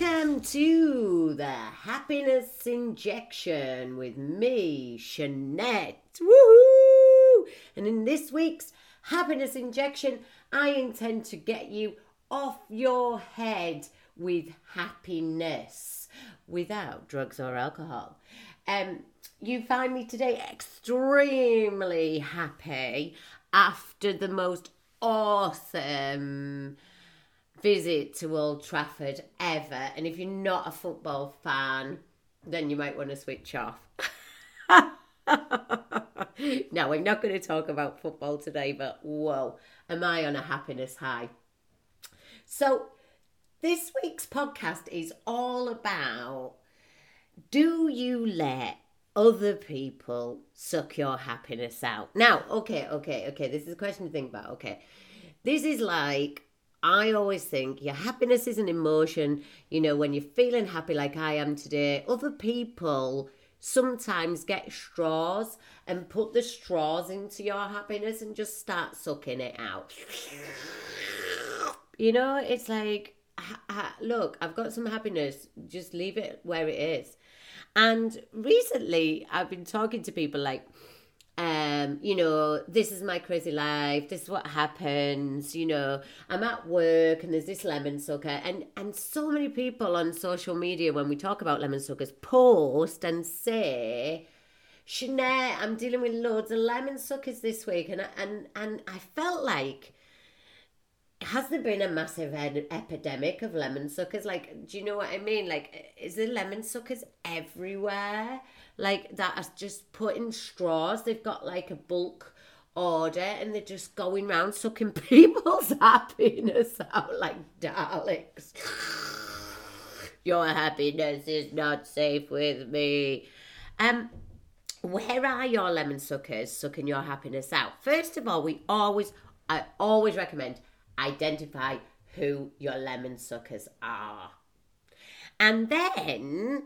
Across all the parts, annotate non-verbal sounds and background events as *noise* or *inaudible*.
Welcome to the Happiness Injection with me, Shanette. Woohoo! And in this week's Happiness Injection, I intend to get you off your head with happiness without drugs or alcohol. Um, you find me today extremely happy after the most awesome visit to Old Trafford ever. And if you're not a football fan, then you might want to switch off. *laughs* now, we're not going to talk about football today, but whoa, am I on a happiness high? So, this week's podcast is all about do you let other people suck your happiness out? Now, okay, okay, okay, this is a question to think about. Okay, this is like I always think your happiness is an emotion. You know, when you're feeling happy like I am today, other people sometimes get straws and put the straws into your happiness and just start sucking it out. You know, it's like, look, I've got some happiness, just leave it where it is. And recently, I've been talking to people like, um, you know, this is my crazy life. This is what happens. You know, I'm at work and there's this lemon sucker, and and so many people on social media when we talk about lemon suckers post and say, Shanette, I'm dealing with loads of lemon suckers this week, and I, and and I felt like. Has there been a massive ed- epidemic of lemon suckers? Like, do you know what I mean? Like, is there lemon suckers everywhere? Like that are just putting straws. They've got like a bulk order and they're just going around sucking *laughs* people's happiness out like Daleks. Your happiness is not safe with me. Um, where are your lemon suckers sucking your happiness out? First of all, we always, I always recommend identify who your lemon suckers are. And then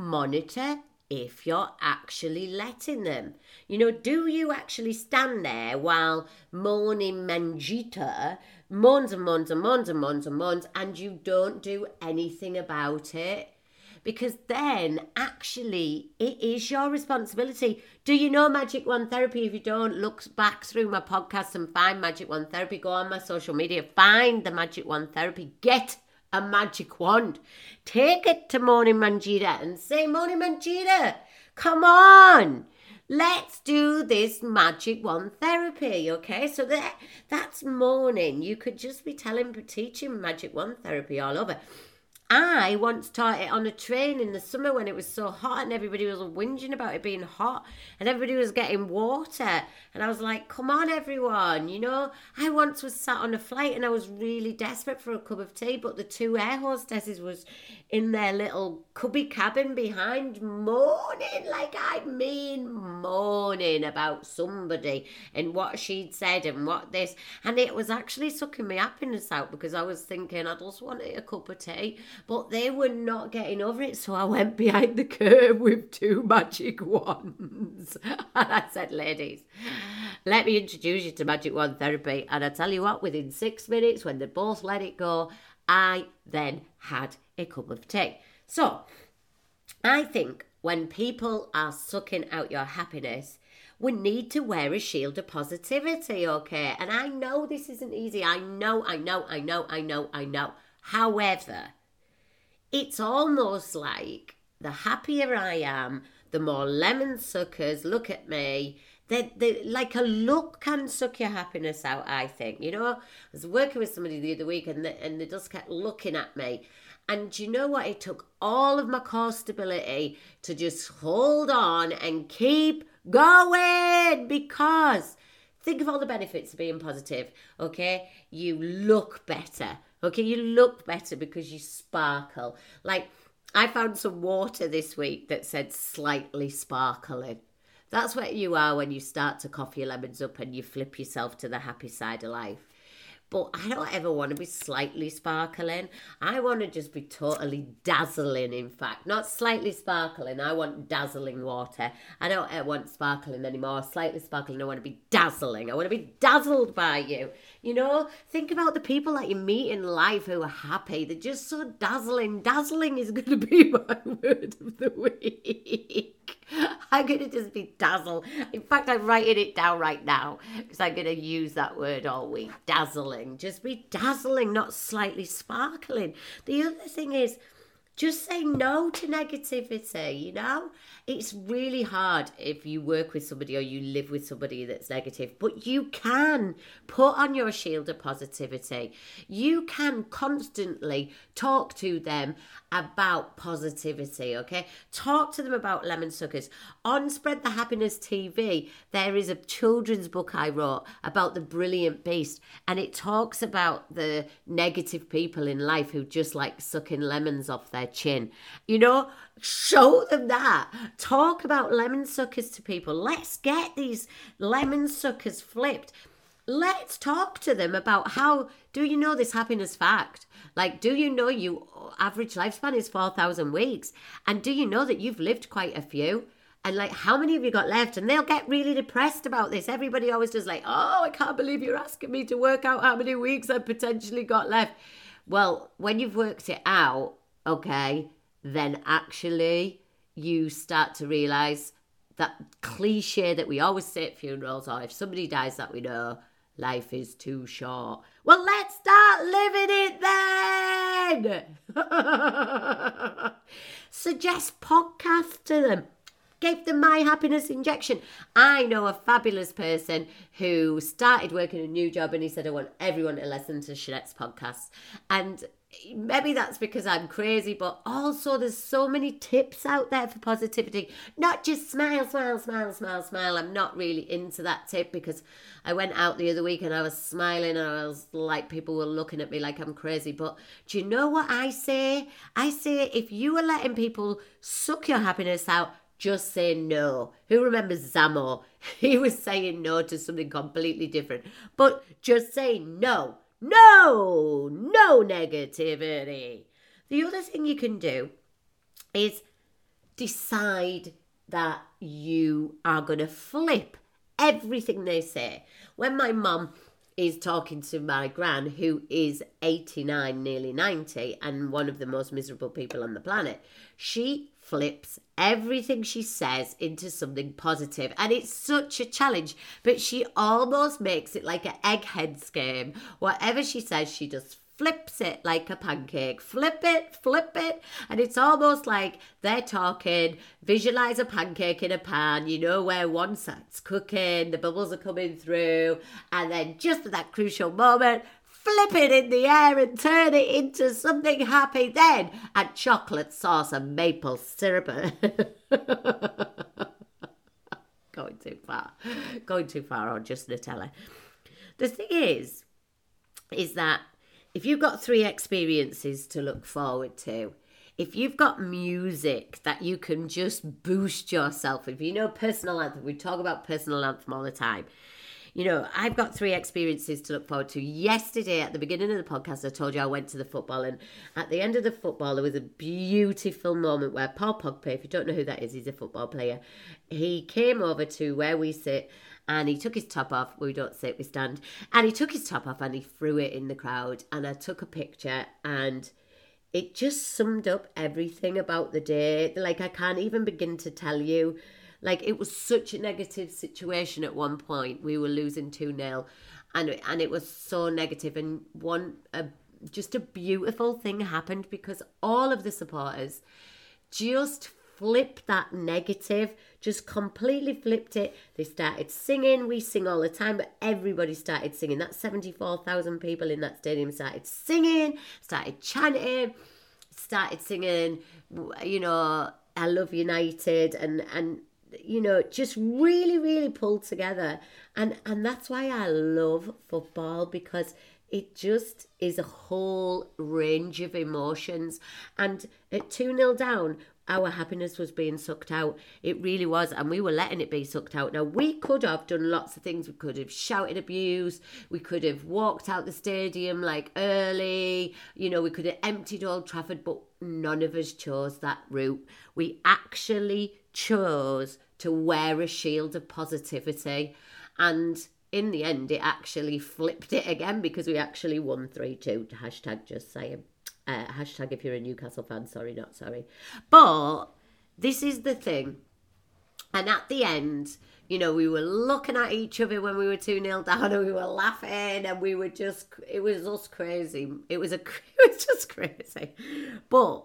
monitor if you're actually letting them. You know, do you actually stand there while moaning Manjita moans and moans and moans and moans and moans and you don't do anything about it? Because then actually it is your responsibility. Do you know Magic Wand Therapy? If you don't, look back through my podcast and find Magic Wand Therapy. Go on my social media, find the Magic Wand Therapy. Get a magic wand. Take it to Morning Manjita and say, Morning Manjita, come on. Let's do this magic wand therapy, okay? So that that's morning. You could just be telling, teaching magic wand therapy all over. I once taught it on a train in the summer when it was so hot and everybody was whinging about it being hot and everybody was getting water. And I was like, come on, everyone. You know, I once was sat on a flight and I was really desperate for a cup of tea, but the two air hostesses was in their little cubby cabin behind moaning, like I mean moaning about somebody and what she'd said and what this. And it was actually sucking my happiness out because I was thinking I just wanted a cup of tea but they were not getting over it. So I went behind the curve with two magic wands. *laughs* and I said, ladies, let me introduce you to magic wand therapy. And I tell you what, within six minutes, when they both let it go, I then had a cup of tea. So I think when people are sucking out your happiness, we need to wear a shield of positivity, okay? And I know this isn't easy. I know, I know, I know, I know, I know. However, it's almost like the happier I am, the more lemon suckers look at me. They, they like a look can suck your happiness out. I think you know. I was working with somebody the other week, and they, and they just kept looking at me. And you know what? It took all of my core stability to just hold on and keep going because think of all the benefits of being positive. Okay, you look better Okay, you look better because you sparkle. Like, I found some water this week that said slightly sparkling. That's what you are when you start to cough your lemons up and you flip yourself to the happy side of life. But I don't ever want to be slightly sparkling. I want to just be totally dazzling, in fact. Not slightly sparkling, I want dazzling water. I don't want sparkling anymore. Slightly sparkling, I want to be dazzling. I want to be dazzled by you. You know, think about the people that you meet in life who are happy. They're just so dazzling. Dazzling is going to be *laughs* my word of the week. *laughs* I'm going to just be dazzled. In fact, I'm writing it down right now because I'm going to use that word all week. Dazzling. Just be dazzling, not slightly sparkling. The other thing is, just say no to negativity, you know? It's really hard if you work with somebody or you live with somebody that's negative, but you can put on your shield of positivity. You can constantly talk to them about positivity, okay? Talk to them about lemon suckers. On Spread the Happiness TV, there is a children's book I wrote about the brilliant beast, and it talks about the negative people in life who just like sucking lemons off their chin. You know, show them that. Talk about lemon suckers to people. Let's get these lemon suckers flipped. Let's talk to them about how do you know this happiness fact? Like, do you know you average lifespan is 4,000 weeks? And do you know that you've lived quite a few? And like, how many have you got left? And they'll get really depressed about this. Everybody always does, like, oh, I can't believe you're asking me to work out how many weeks I've potentially got left. Well, when you've worked it out, okay, then actually you start to realize that cliche that we always say at funerals or if somebody dies that we know, life is too short. Well, let's start living it then. *laughs* Suggest podcasts to them. Give them my happiness injection. I know a fabulous person who started working a new job and he said, I want everyone to listen to Shanette's podcast. And maybe that's because I'm crazy, but also there's so many tips out there for positivity. Not just smile, smile, smile, smile, smile. I'm not really into that tip because I went out the other week and I was smiling and I was like, people were looking at me like I'm crazy. But do you know what I say? I say if you are letting people suck your happiness out, just say no. Who remembers Zammo? *laughs* He was saying no to something completely different. But just say no no, no negativity. The other thing you can do is decide that you are going to flip everything they say. When my mum is talking to my gran, who is 89, nearly 90, and one of the most miserable people on the planet, she flips everything she says into something positive and it's such a challenge but she almost makes it like an eggheads game whatever she says she just flips it like a pancake flip it flip it and it's almost like they're talking visualize a pancake in a pan you know where one side's cooking the bubbles are coming through and then just at that crucial moment flip it in the air and turn it into something happy then. And chocolate sauce and maple syrup. *laughs* Going too far. Going too far on just Nutella. The thing is, is that if you've got three experiences to look forward to, if you've got music that you can just boost yourself, if you know personal anthem, we talk about personal anthem all the time you know, I've got three experiences to look forward to. Yesterday, at the beginning of the podcast, I told you I went to the football, and at the end of the football, there was a beautiful moment where Paul Pogba, if you don't know who that is, he's a football player. He came over to where we sit and he took his top off. We don't sit, we stand. And he took his top off and he threw it in the crowd. And I took a picture and it just summed up everything about the day. Like, I can't even begin to tell you like it was such a negative situation at one point. We were losing 2 0 and and it was so negative. and one a, just a beautiful thing happened because all of the supporters just flipped that negative, just completely flipped it. They started singing. We sing all the time, but everybody started singing. That 74,000 people in that stadium started singing, started chanting, started singing, you know, I love United and and you know just really really pulled together and and that's why i love football because it just is a whole range of emotions and at 2 0 down our happiness was being sucked out. It really was, and we were letting it be sucked out. Now, we could have done lots of things. We could have shouted abuse. We could have walked out the stadium like early. You know, we could have emptied Old Trafford, but none of us chose that route. We actually chose to wear a shield of positivity. And in the end, it actually flipped it again because we actually won 3 2. Hashtag just saying. Uh, hashtag if you're a Newcastle fan, sorry, not sorry. But this is the thing. And at the end, you know, we were looking at each other when we were 2 0 down and we were laughing and we were just, it was us crazy. It was, a, *laughs* it was just crazy. But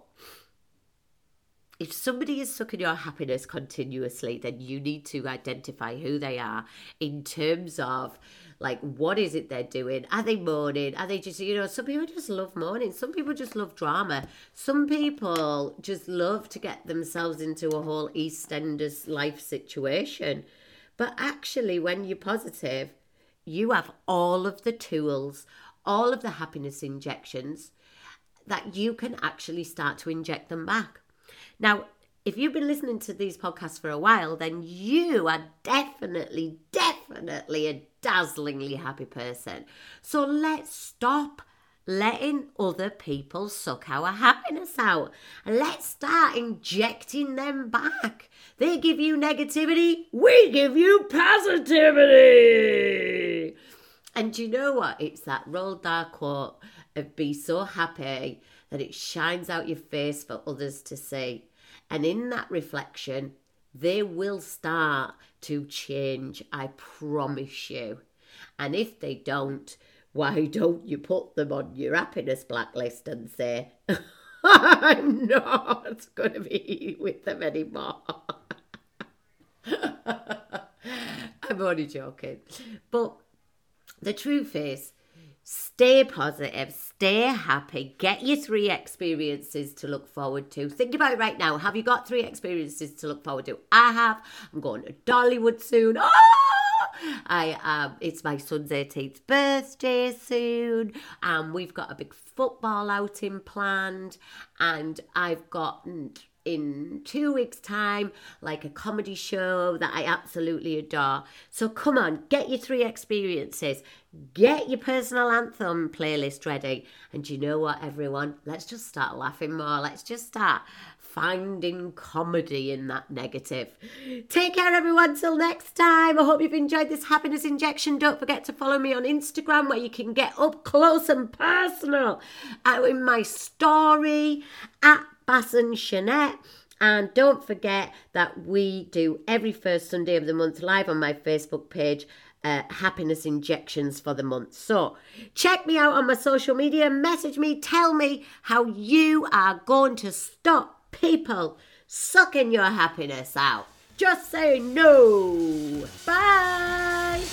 if somebody is sucking your happiness continuously, then you need to identify who they are in terms of like what is it they're doing are they mourning? are they just you know some people just love mourning. some people just love drama some people just love to get themselves into a whole eastenders life situation but actually when you're positive you have all of the tools all of the happiness injections that you can actually start to inject them back now if you've been listening to these podcasts for a while, then you are definitely, definitely a dazzlingly happy person. So let's stop letting other people suck our happiness out let's start injecting them back. They give you negativity, we give you positivity. And do you know what? It's that Roald Dahl quote of be so happy that it shines out your face for others to see. And in that reflection, they will start to change, I promise you. And if they don't, why don't you put them on your happiness blacklist and say, *laughs* I'm not going to be with them anymore? *laughs* I'm only joking. But the truth is, Stay positive, stay happy, get your three experiences to look forward to. Think about it right now. Have you got three experiences to look forward to? I have. I'm going to Dollywood soon. Oh! I um it's my son's 18th birthday soon and we've got a big football outing planned and I've got in two weeks' time, like a comedy show that I absolutely adore. So come on, get your three experiences, get your personal anthem playlist ready. And you know what, everyone? Let's just start laughing more. Let's just start finding comedy in that negative. Take care, everyone. Till next time. I hope you've enjoyed this happiness injection. Don't forget to follow me on Instagram where you can get up close and personal out in my story at Basson Shanette. And don't forget that we do every first Sunday of the month live on my Facebook page. Uh, happiness injections for the month. So, check me out on my social media, message me, tell me how you are going to stop people sucking your happiness out. Just say no. Bye.